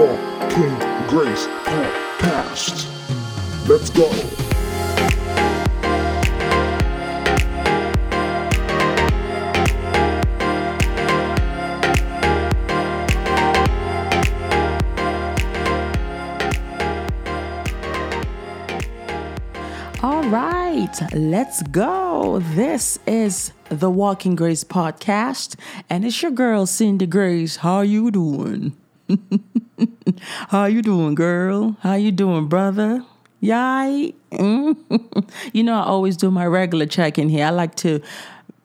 Walking Grace Podcast. Let's go. All right, let's go. This is the Walking Grace podcast, and it's your girl Cindy Grace. How you doing? How you doing, girl? How you doing, brother? Yay! you know, I always do my regular check in here. I like to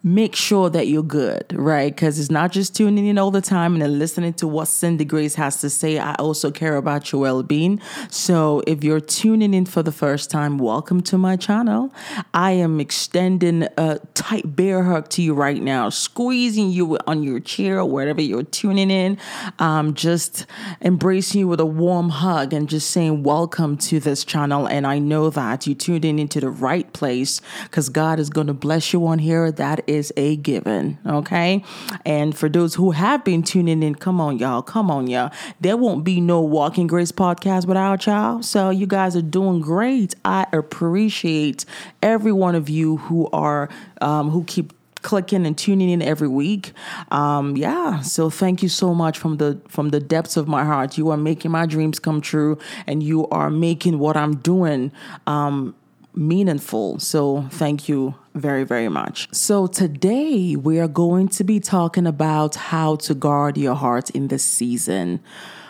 make sure that you're good, right? Because it's not just tuning in all the time and listening to what Cindy Grace has to say. I also care about your well being. So if you're tuning in for the first time, welcome to my channel. I am extending a tight bear hug to you right now, squeezing you on your chair or wherever you're tuning in, um, just embracing you with a warm hug and just saying welcome to this channel. And I know that you tuned in into the right place because God is going to bless you on here. That is a given. Okay. And for those who have been tuning in, come on, y'all. Come on, y'all. There won't be no Walking Grace podcast without y'all. So you guys are doing great. I appreciate every one of you who are, um, who keep clicking and tuning in every week. Um, yeah, so thank you so much from the from the depths of my heart. You are making my dreams come true, and you are making what I'm doing um, meaningful. So thank you very, very much. So today we are going to be talking about how to guard your heart in this season.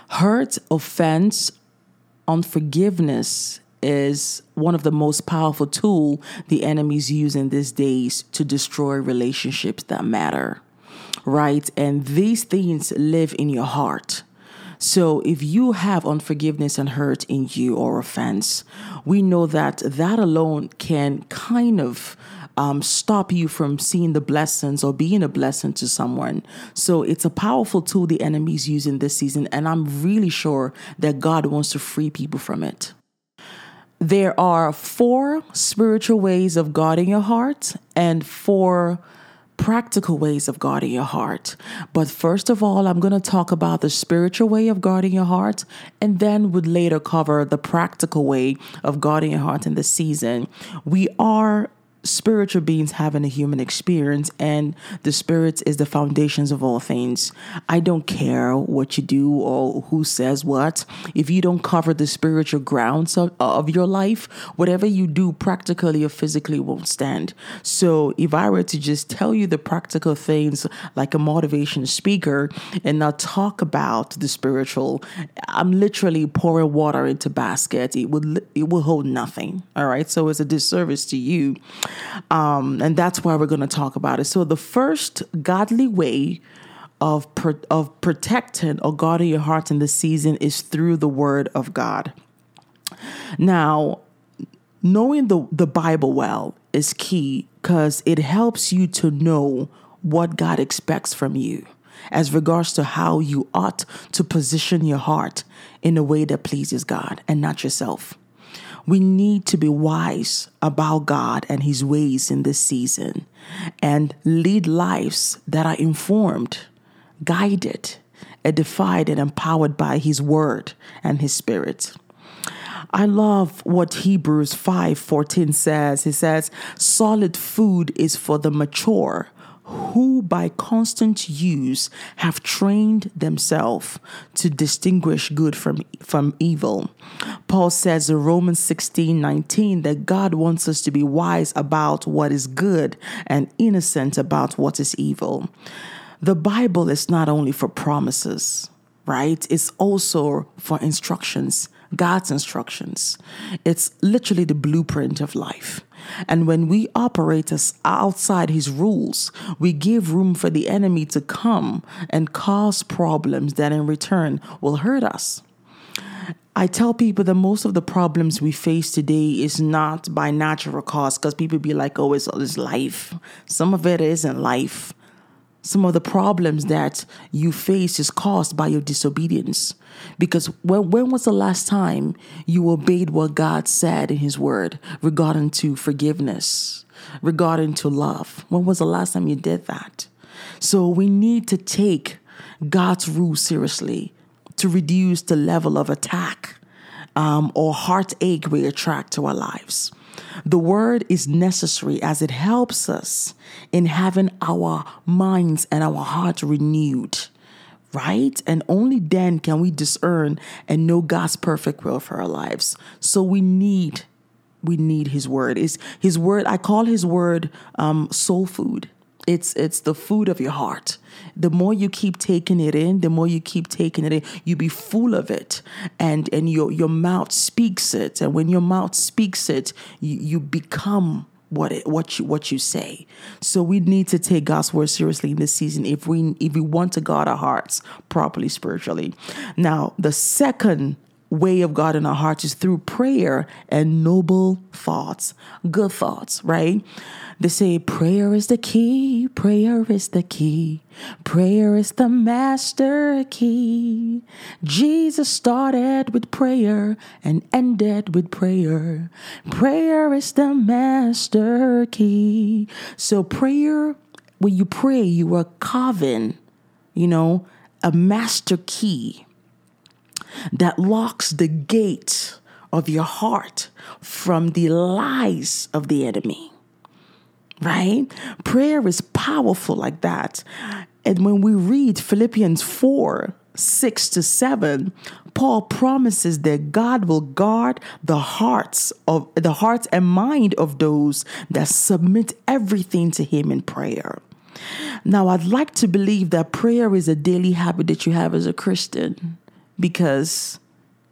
Hurt, offense, unforgiveness is one of the most powerful tool the enemies use in these days to destroy relationships that matter. Right? And these things live in your heart. So if you have unforgiveness and hurt in you or offense, we know that that alone can kind of um, stop you from seeing the blessings or being a blessing to someone. So it's a powerful tool the enemy's using this season, and I'm really sure that God wants to free people from it. There are four spiritual ways of guarding your heart and four practical ways of guarding your heart. But first of all, I'm going to talk about the spiritual way of guarding your heart and then would later cover the practical way of guarding your heart in the season. We are spiritual beings having a human experience and the spirit is the foundations of all things. I don't care what you do or who says what. If you don't cover the spiritual grounds of, of your life whatever you do practically or physically won't stand. So if i were to just tell you the practical things like a motivation speaker and not talk about the spiritual i'm literally pouring water into basket. It would it will hold nothing. All right? So it's a disservice to you um, and that's why we're going to talk about it. So, the first godly way of, of protecting or guarding your heart in this season is through the word of God. Now, knowing the, the Bible well is key because it helps you to know what God expects from you as regards to how you ought to position your heart in a way that pleases God and not yourself. We need to be wise about God and His ways in this season and lead lives that are informed, guided, edified, and empowered by His Word and His Spirit. I love what Hebrews 5:14 says. It says, "Solid food is for the mature, who by constant use have trained themselves to distinguish good from, from evil. Paul says in Romans 16 19 that God wants us to be wise about what is good and innocent about what is evil. The Bible is not only for promises, right? It's also for instructions, God's instructions. It's literally the blueprint of life. And when we operate outside his rules, we give room for the enemy to come and cause problems that in return will hurt us. I tell people that most of the problems we face today is not by natural cause because people be like, oh, it's, it's life. Some of it isn't life. Some of the problems that you face is caused by your disobedience. Because when, when was the last time you obeyed what God said in His Word regarding to forgiveness, regarding to love? When was the last time you did that? So we need to take God's rule seriously to reduce the level of attack um, or heartache we attract to our lives. The word is necessary as it helps us in having our minds and our hearts renewed, right? And only then can we discern and know God's perfect will for our lives. So we need we need his word. Is his word I call his word um, soul food. It's it's the food of your heart. The more you keep taking it in, the more you keep taking it in, you be full of it, and and your your mouth speaks it. And when your mouth speaks it, you, you become what it, what you what you say. So we need to take God's word seriously in this season if we if we want to guard our hearts properly spiritually. Now, the second way of God in our hearts is through prayer and noble thoughts, good thoughts, right? They say prayer is the key, prayer is the key, prayer is the master key. Jesus started with prayer and ended with prayer. Prayer is the master key. So, prayer, when you pray, you are carving, you know, a master key that locks the gate of your heart from the lies of the enemy right? Prayer is powerful like that. And when we read Philippians 4 6 to 7, Paul promises that God will guard the hearts of the hearts and mind of those that submit everything to him in prayer. Now, I'd like to believe that prayer is a daily habit that you have as a Christian because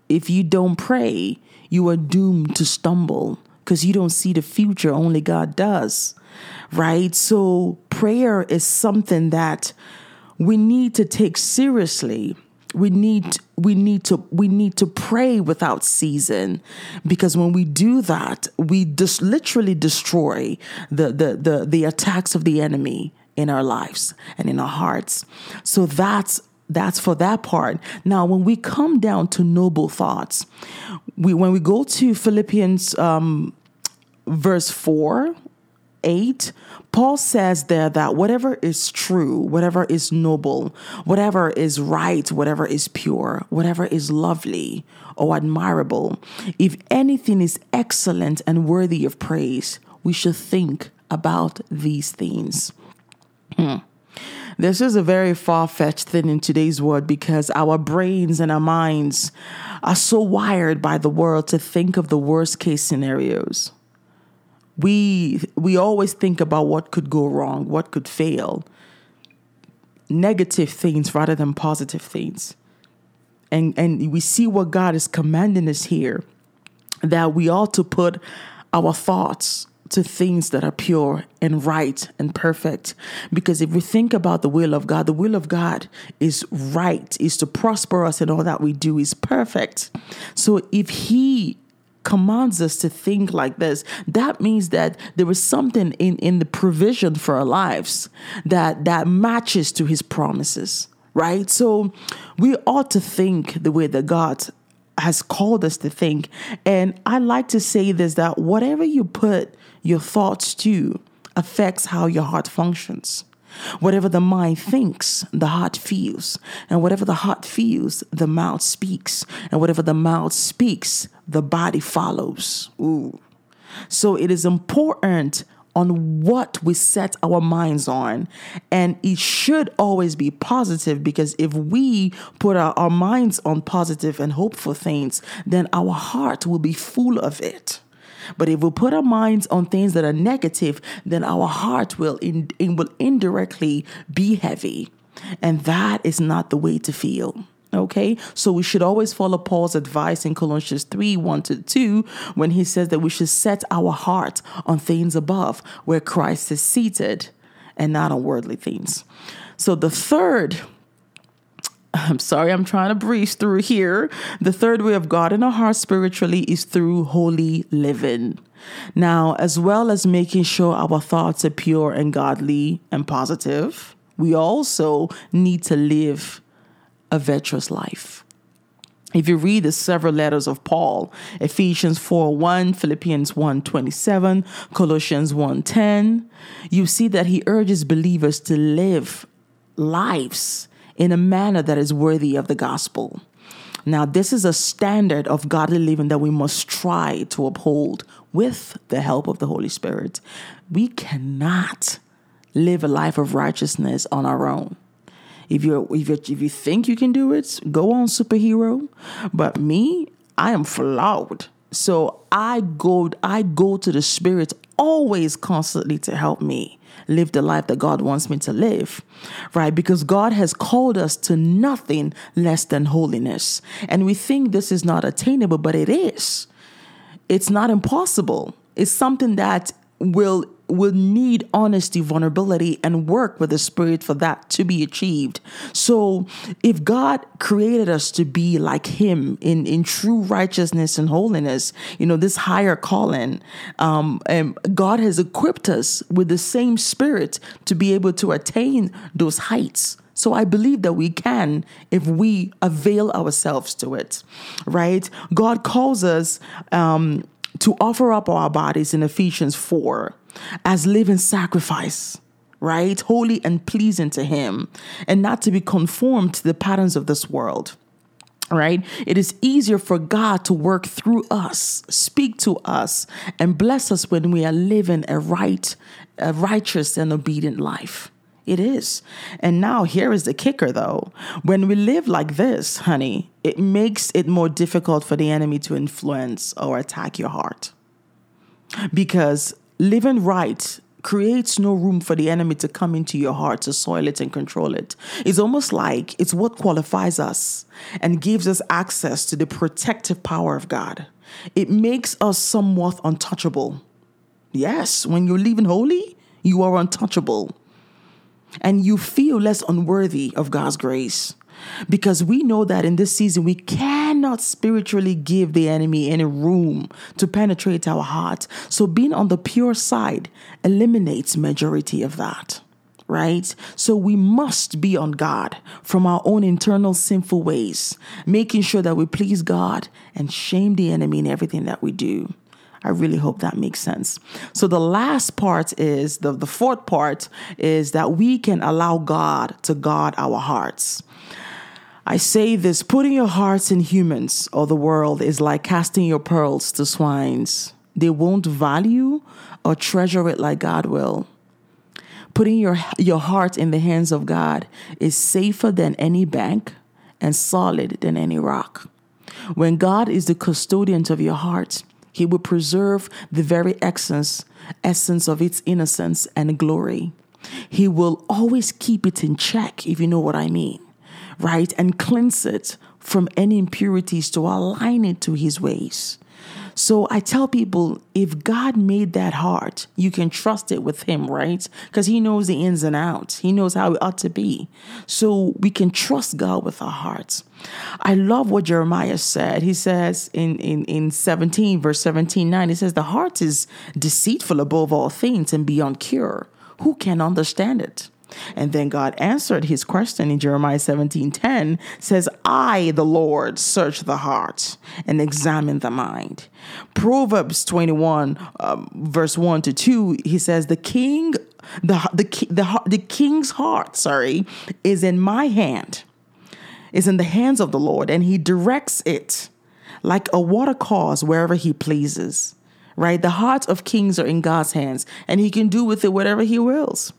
if you don't pray, you are doomed to stumble because you don't see the future, only God does right? So prayer is something that we need to take seriously. We need we need to we need to pray without season because when we do that, we just literally destroy the the the, the attacks of the enemy in our lives and in our hearts. So that's that's for that part. Now, when we come down to noble thoughts, we when we go to Philippians um, verse four, 8, Paul says there that whatever is true, whatever is noble, whatever is right, whatever is pure, whatever is lovely or admirable, if anything is excellent and worthy of praise, we should think about these things. This is a very far fetched thing in today's world because our brains and our minds are so wired by the world to think of the worst case scenarios we we always think about what could go wrong, what could fail, negative things rather than positive things. And and we see what God is commanding us here that we ought to put our thoughts to things that are pure and right and perfect. Because if we think about the will of God, the will of God is right, is to prosper us and all that we do, is perfect. So if He commands us to think like this, that means that there is something in, in the provision for our lives that that matches to his promises, right? So we ought to think the way that God has called us to think. And I like to say this that whatever you put your thoughts to affects how your heart functions. Whatever the mind thinks, the heart feels. And whatever the heart feels, the mouth speaks. And whatever the mouth speaks, the body follows. Ooh. So it is important on what we set our minds on. And it should always be positive because if we put our, our minds on positive and hopeful things, then our heart will be full of it. But if we put our minds on things that are negative, then our heart will in, will indirectly be heavy. And that is not the way to feel. Okay, so we should always follow Paul's advice in Colossians 3 1 to 2 when he says that we should set our heart on things above where Christ is seated and not on worldly things. So the third I'm sorry, I'm trying to breeze through here. The third way of God in our heart spiritually is through holy living. Now, as well as making sure our thoughts are pure and godly and positive, we also need to live a virtuous life. If you read the several letters of Paul, Ephesians 4 1, Philippians 1 27, Colossians 1 10, you see that he urges believers to live lives in a manner that is worthy of the gospel. Now, this is a standard of godly living that we must try to uphold with the help of the Holy Spirit. We cannot live a life of righteousness on our own. If you if you if you think you can do it, go on superhero. But me, I am flawed. So I go I go to the Spirit always constantly to help me live the life that God wants me to live, right? Because God has called us to nothing less than holiness. And we think this is not attainable, but it is. It's not impossible. It's something that will will need honesty, vulnerability, and work with the Spirit for that to be achieved. So, if God created us to be like Him in, in true righteousness and holiness, you know, this higher calling, um, and God has equipped us with the same Spirit to be able to attain those heights. So I believe that we can if we avail ourselves to it, right? God calls us um, to offer up our bodies in Ephesians 4 as living sacrifice, right? Holy and pleasing to Him, and not to be conformed to the patterns of this world. Right? It is easier for God to work through us, speak to us, and bless us when we are living a right, a righteous and obedient life. It is. And now here is the kicker though. When we live like this, honey, it makes it more difficult for the enemy to influence or attack your heart. Because living right creates no room for the enemy to come into your heart to soil it and control it. It's almost like it's what qualifies us and gives us access to the protective power of God. It makes us somewhat untouchable. Yes, when you're living holy, you are untouchable. And you feel less unworthy of God's grace because we know that in this season we cannot spiritually give the enemy any room to penetrate our heart. So being on the pure side eliminates majority of that. Right? So we must be on God from our own internal sinful ways, making sure that we please God and shame the enemy in everything that we do. I really hope that makes sense. So the last part is the, the fourth part is that we can allow God to guard our hearts. I say this putting your hearts in humans or the world is like casting your pearls to swines. They won't value or treasure it like God will. Putting your, your heart in the hands of God is safer than any bank and solid than any rock. When God is the custodian of your heart, He will preserve the very essence, essence of its innocence and glory. He will always keep it in check, if you know what I mean right? And cleanse it from any impurities to align it to his ways. So I tell people if God made that heart, you can trust it with him, right? Because he knows the ins and outs. He knows how it ought to be. So we can trust God with our hearts. I love what Jeremiah said. He says in, in, in 17, verse 17, 9, he says, The heart is deceitful above all things and beyond cure. Who can understand it? And then God answered his question in Jeremiah 17:10 says, "I, the Lord, search the heart and examine the mind." Proverbs 21 um, verse 1 to 2, he says, "The king the the the, the king's heart, sorry, is in my hand. Is in the hands of the Lord and he directs it like a water course wherever he pleases." Right? The hearts of kings are in God's hands and he can do with it whatever he wills.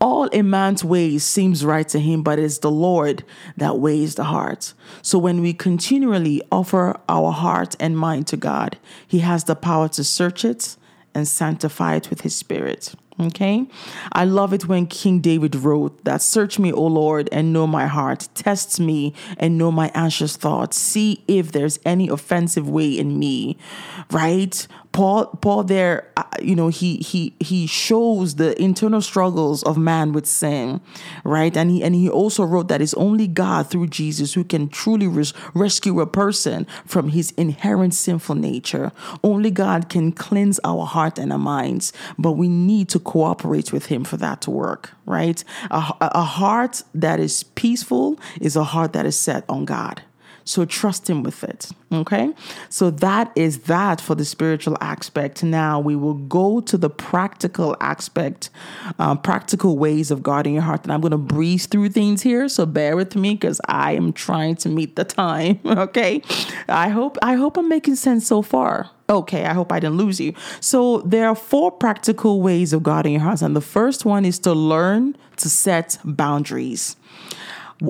All a man's ways seems right to him, but it's the Lord that weighs the heart. So when we continually offer our heart and mind to God, He has the power to search it and sanctify it with His Spirit. Okay. I love it when King David wrote that search me, O Lord, and know my heart. Test me and know my anxious thoughts. See if there's any offensive way in me. Right? Paul Paul there uh, you know he he he shows the internal struggles of man with sin right? And he and he also wrote that it's only God through Jesus who can truly res- rescue a person from his inherent sinful nature. Only God can cleanse our heart and our minds but we need to cooperate with him for that to work right? A, a heart that is peaceful is a heart that is set on God So trust Him with it. Okay. So that is that for the spiritual aspect. Now we will go to the practical aspect, uh, practical ways of guarding your heart. And I'm going to breeze through things here. So bear with me because I am trying to meet the time. Okay. I hope, I hope I'm making sense so far. Okay, I hope I didn't lose you. So, there are four practical ways of guarding your heart. And the first one is to learn to set boundaries.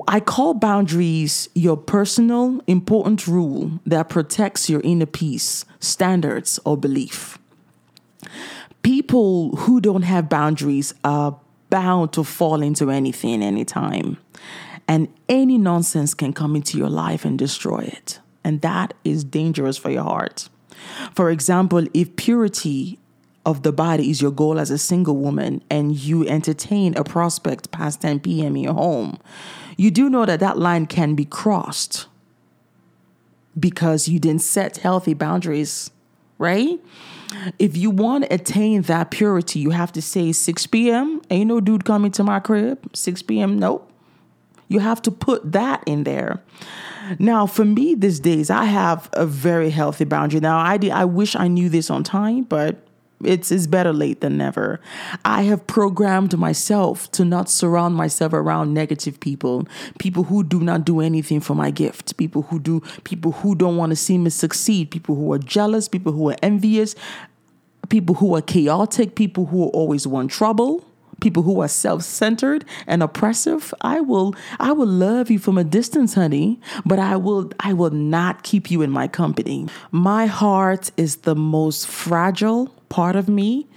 I call boundaries your personal, important rule that protects your inner peace, standards, or belief. People who don't have boundaries are bound to fall into anything anytime. And any nonsense can come into your life and destroy it. And that is dangerous for your heart. For example, if purity of the body is your goal as a single woman and you entertain a prospect past 10 p.m. in your home, you do know that that line can be crossed because you didn't set healthy boundaries, right? If you want to attain that purity, you have to say 6 p.m. Ain't no dude coming to my crib. 6 p.m. Nope. You have to put that in there. Now, for me these days, I have a very healthy boundary. Now, I, did, I wish I knew this on time, but it's, it's better late than never. I have programmed myself to not surround myself around negative people, people who do not do anything for my gift, people who do, people who don't want to see me succeed, people who are jealous, people who are envious, people who are chaotic, people who always want trouble people who are self-centered and oppressive i will i will love you from a distance honey but i will i will not keep you in my company my heart is the most fragile part of me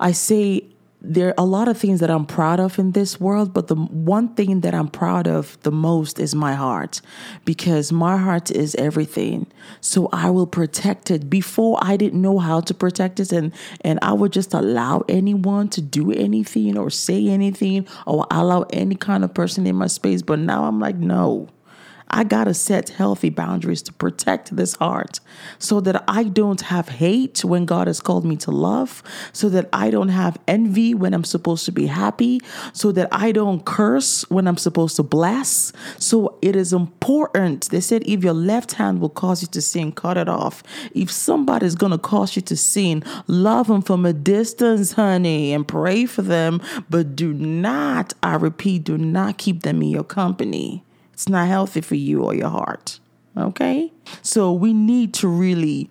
i say there are a lot of things that I'm proud of in this world, but the one thing that I'm proud of the most is my heart because my heart is everything. So I will protect it. Before I didn't know how to protect it and and I would just allow anyone to do anything or say anything or allow any kind of person in my space, but now I'm like no. I got to set healthy boundaries to protect this heart so that I don't have hate when God has called me to love, so that I don't have envy when I'm supposed to be happy, so that I don't curse when I'm supposed to bless. So it is important. They said if your left hand will cause you to sin, cut it off. If somebody's going to cause you to sin, love them from a distance, honey, and pray for them, but do not, I repeat, do not keep them in your company. It's not healthy for you or your heart. Okay? So we need to really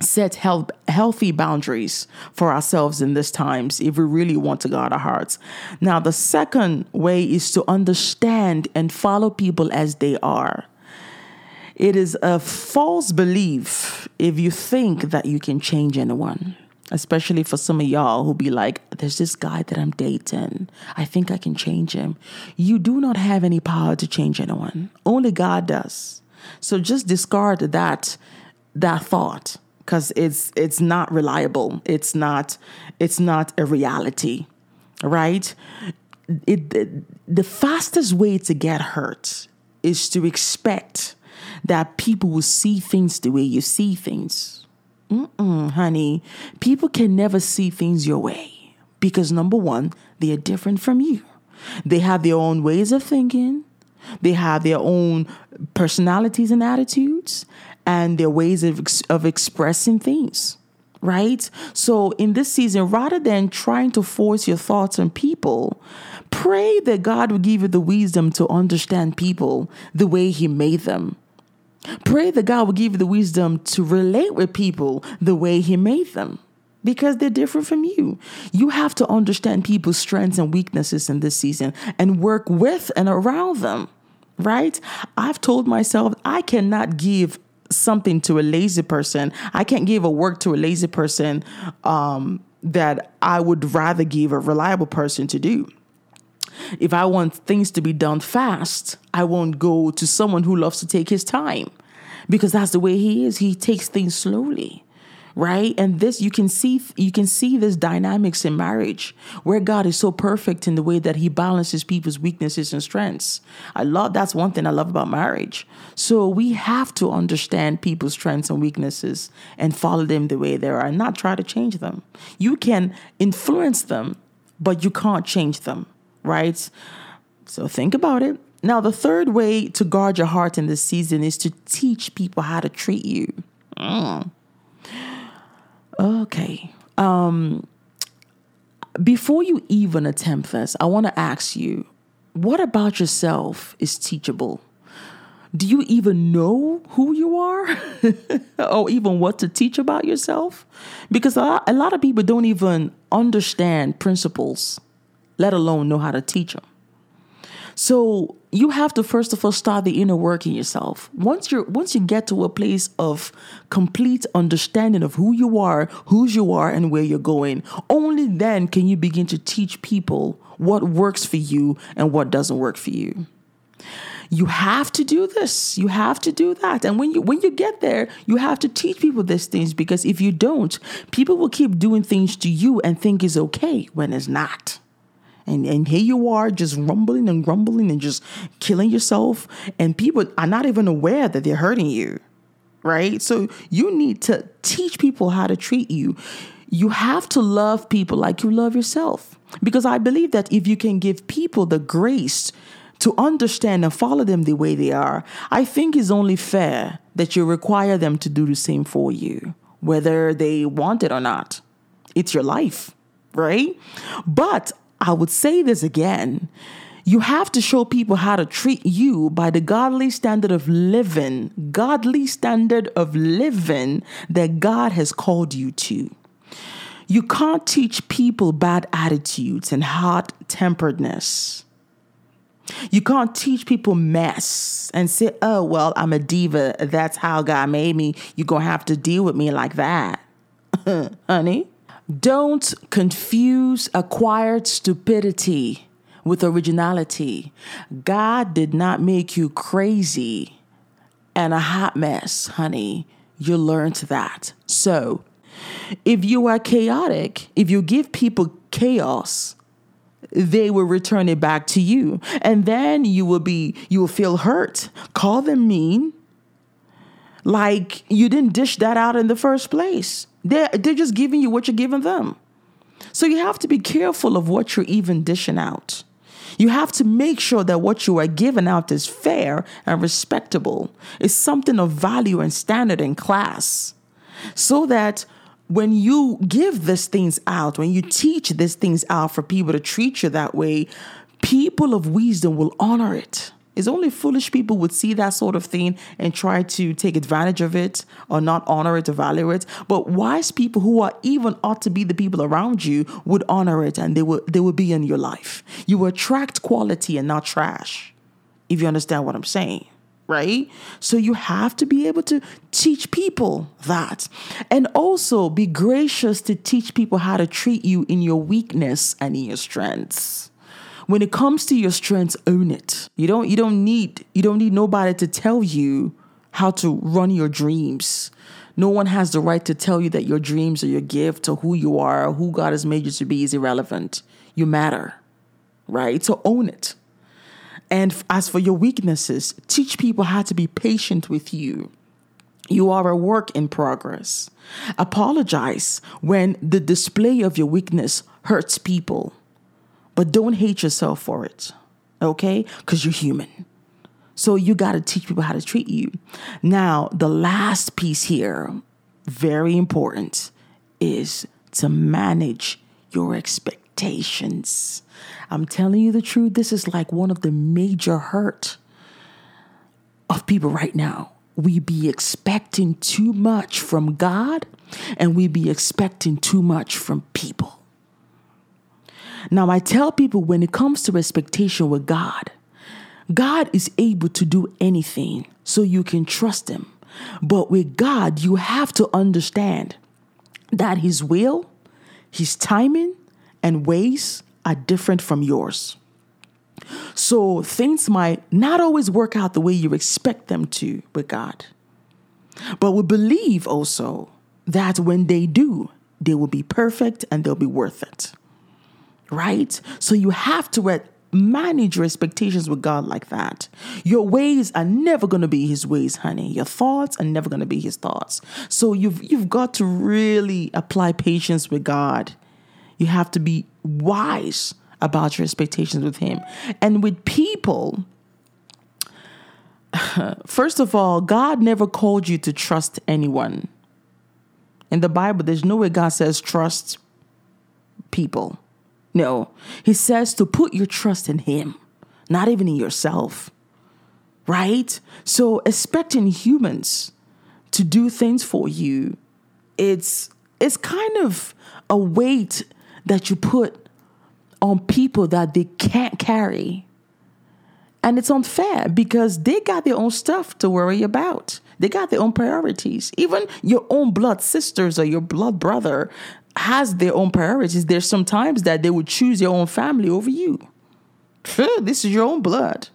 set health, healthy boundaries for ourselves in these times if we really want to guard our hearts. Now, the second way is to understand and follow people as they are. It is a false belief if you think that you can change anyone especially for some of y'all who be like, there's this guy that I'm dating. I think I can change him. You do not have any power to change anyone. Only God does. So just discard that that thought because it's it's not reliable. It's not it's not a reality. Right? It, it the fastest way to get hurt is to expect that people will see things the way you see things Mm-mm, honey, people can never see things your way because number one, they are different from you. They have their own ways of thinking, they have their own personalities and attitudes, and their ways of, of expressing things. Right? So, in this season, rather than trying to force your thoughts on people, pray that God will give you the wisdom to understand people the way He made them Pray that God will give you the wisdom to relate with people the way He made them because they're different from you. You have to understand people's strengths and weaknesses in this season and work with and around them, right? I've told myself I cannot give something to a lazy person, I can't give a work to a lazy person um, that I would rather give a reliable person to do. If I want things to be done fast, I won't go to someone who loves to take his time because that's the way he is. He takes things slowly right? And this you can see you can see this dynamics in marriage where god is so perfect in the way that he balances people's weaknesses and strengths. I love that's one thing i love about marriage. So we have to understand people's strengths and weaknesses and follow them the way they are and not try to change them. You can influence them but you can't change them right? So think about it. Now, the third way to guard your heart in this season is to teach people how to treat you. Mm. Okay. Um, before you even attempt this, I want to ask you what about yourself is teachable? Do you even know who you are or even what to teach about yourself? Because a lot, a lot of people don't even understand principles, let alone know how to teach them. So you have to first of all start the inner work in yourself. Once you once you get to a place of complete understanding of who you are, whose you are, and where you're going, only then can you begin to teach people what works for you and what doesn't work for you. You have to do this. You have to do that. And when you when you get there, you have to teach people these things because if you don't, people will keep doing things to you and think it's okay when it's not. And, and here you are just rumbling and grumbling and just killing yourself. And people are not even aware that they're hurting you, right? So you need to teach people how to treat you. You have to love people like you love yourself. Because I believe that if you can give people the grace to understand and follow them the way they are, I think it's only fair that you require them to do the same for you, whether they want it or not. It's your life, right? But I would say this again. You have to show people how to treat you by the godly standard of living, godly standard of living that God has called you to. You can't teach people bad attitudes and hot temperedness. You can't teach people mess and say, oh, well, I'm a diva. That's how God made me. You're going to have to deal with me like that. Honey, don't confuse acquired stupidity with originality. God did not make you crazy and a hot mess, honey. You learned that. So, if you are chaotic, if you give people chaos, they will return it back to you. And then you will be you will feel hurt. Call them mean. Like you didn't dish that out in the first place. They're, they're just giving you what you're giving them. So you have to be careful of what you're even dishing out. You have to make sure that what you are giving out is fair and respectable, is something of value and standard and class. So that when you give these things out, when you teach these things out for people to treat you that way, people of wisdom will honor it. It's only foolish people would see that sort of thing and try to take advantage of it or not honor it or value it. But wise people who are even ought to be the people around you would honor it and they will they will be in your life. You attract quality and not trash. If you understand what I'm saying. Right? So you have to be able to teach people that. And also be gracious to teach people how to treat you in your weakness and in your strengths when it comes to your strengths, own it. You don't you don't need you don't need nobody to tell you how to run your dreams. No one has the right to tell you that your dreams or your gift or who you are or who God has made you to be is irrelevant. You matter, right? So own it. And as for your weaknesses, teach people how to be patient with you. You are a work in progress. Apologize when the display of your weakness hurts people. But don't hate yourself for it, okay? Because you're human. So you got to teach people how to treat you. Now, the last piece here, very important, is to manage your expectations. I'm telling you the truth, this is like one of the major hurt of people right now. We be expecting too much from God and we be expecting too much from people. Now, I tell people when it comes to expectation with God, God is able to do anything, so you can trust Him. But with God, you have to understand that His will, His timing, and ways are different from yours. So things might not always work out the way you expect them to with God. But we believe also that when they do, they will be perfect and they'll be worth it right? So you have to manage your expectations with God like that. Your ways are never going to be his ways, honey. Your thoughts are never going to be his thoughts. So you've you've got to really apply patience with God. You have to be wise about your expectations with him. And with people, first of all, God never called you to trust anyone. In the Bible, there's no way God says trust people. No, He says to put your trust in Him, not even in yourself. Right? So, expecting humans to do things for you, it's it's kind of a weight that you put on people that they can't carry. And it's unfair because they got their own stuff to worry about. They got their own priorities. Even your own blood sisters or your blood brother has their own priorities. There's sometimes that they would choose your own family over you. This is your own blood.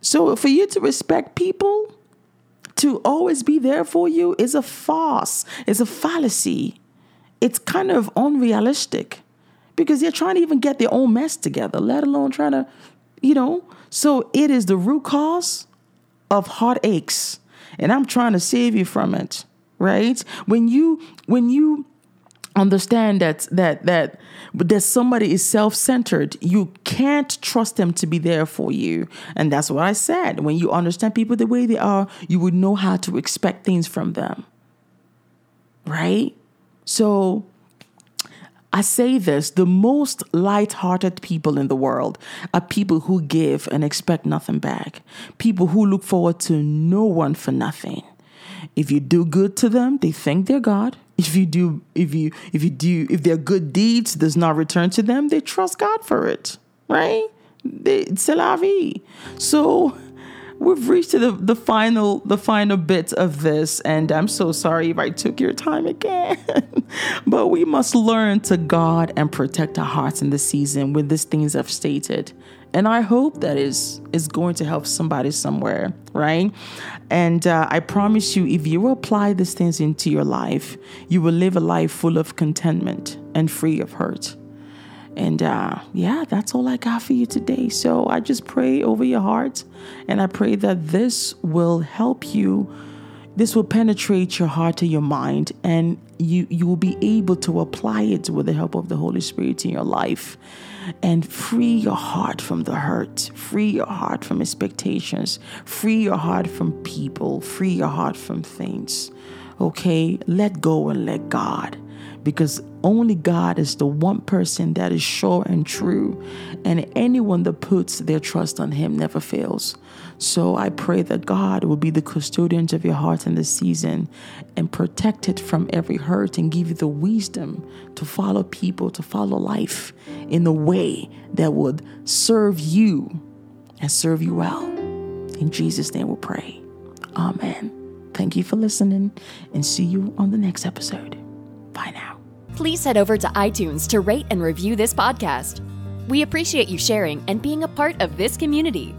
So for you to respect people, to always be there for you is a farce, it's a fallacy. It's kind of unrealistic because they're trying to even get their own mess together, let alone trying to, you know. So it is the root cause of heartaches. And I'm trying to save you from it, right? When you when you understand that that that that somebody is self-centered. You can't trust them to be there for you. And that's what i said. When you understand people the way they are you would know how to expect things from them. Right? So I say this the most light-hearted people in the world are people who give and expect nothing back. People who look forward to no one for nothing. If you do good to them, they thank their God if you do if you if you do if their good deeds does not return to them they trust god for it right? C'est la vie. So we've reached the, the final the final bit of this and i'm so sorry if i took your time again. But we must learn to guard and protect our hearts in this season with these things i've stated and I hope that is is going to help somebody somewhere, right? And uh, I promise you, if you apply these things into your life, you will live a life full of contentment and free of hurt. And uh, yeah, that's all I got for you today. So I just pray over your heart, and I pray that this will help you. This will penetrate your heart to your mind, and you you will be able to apply it with the help of the Holy Spirit in your life and free your heart from the hurt, free your heart from expectations, free your heart from people, free your heart from things. Okay, let go and let God because only God is the one person that is sure and true, and anyone that puts their trust on Him never fails. So I pray that God will be the custodian of your heart in this season and protect it from every hurt and give you the wisdom to follow people, to follow life in a way that would serve you and serve you well. In Jesus' name we pray. Amen. Thank you for listening and see you on the next episode. Bye now. Please head over to iTunes to rate and review this podcast. We appreciate you sharing and being a part of this community.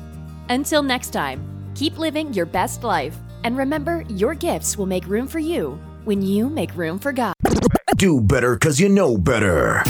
Until next time, keep living your best life and remember your gifts will make room for you when you make room for God. Do better because you know better.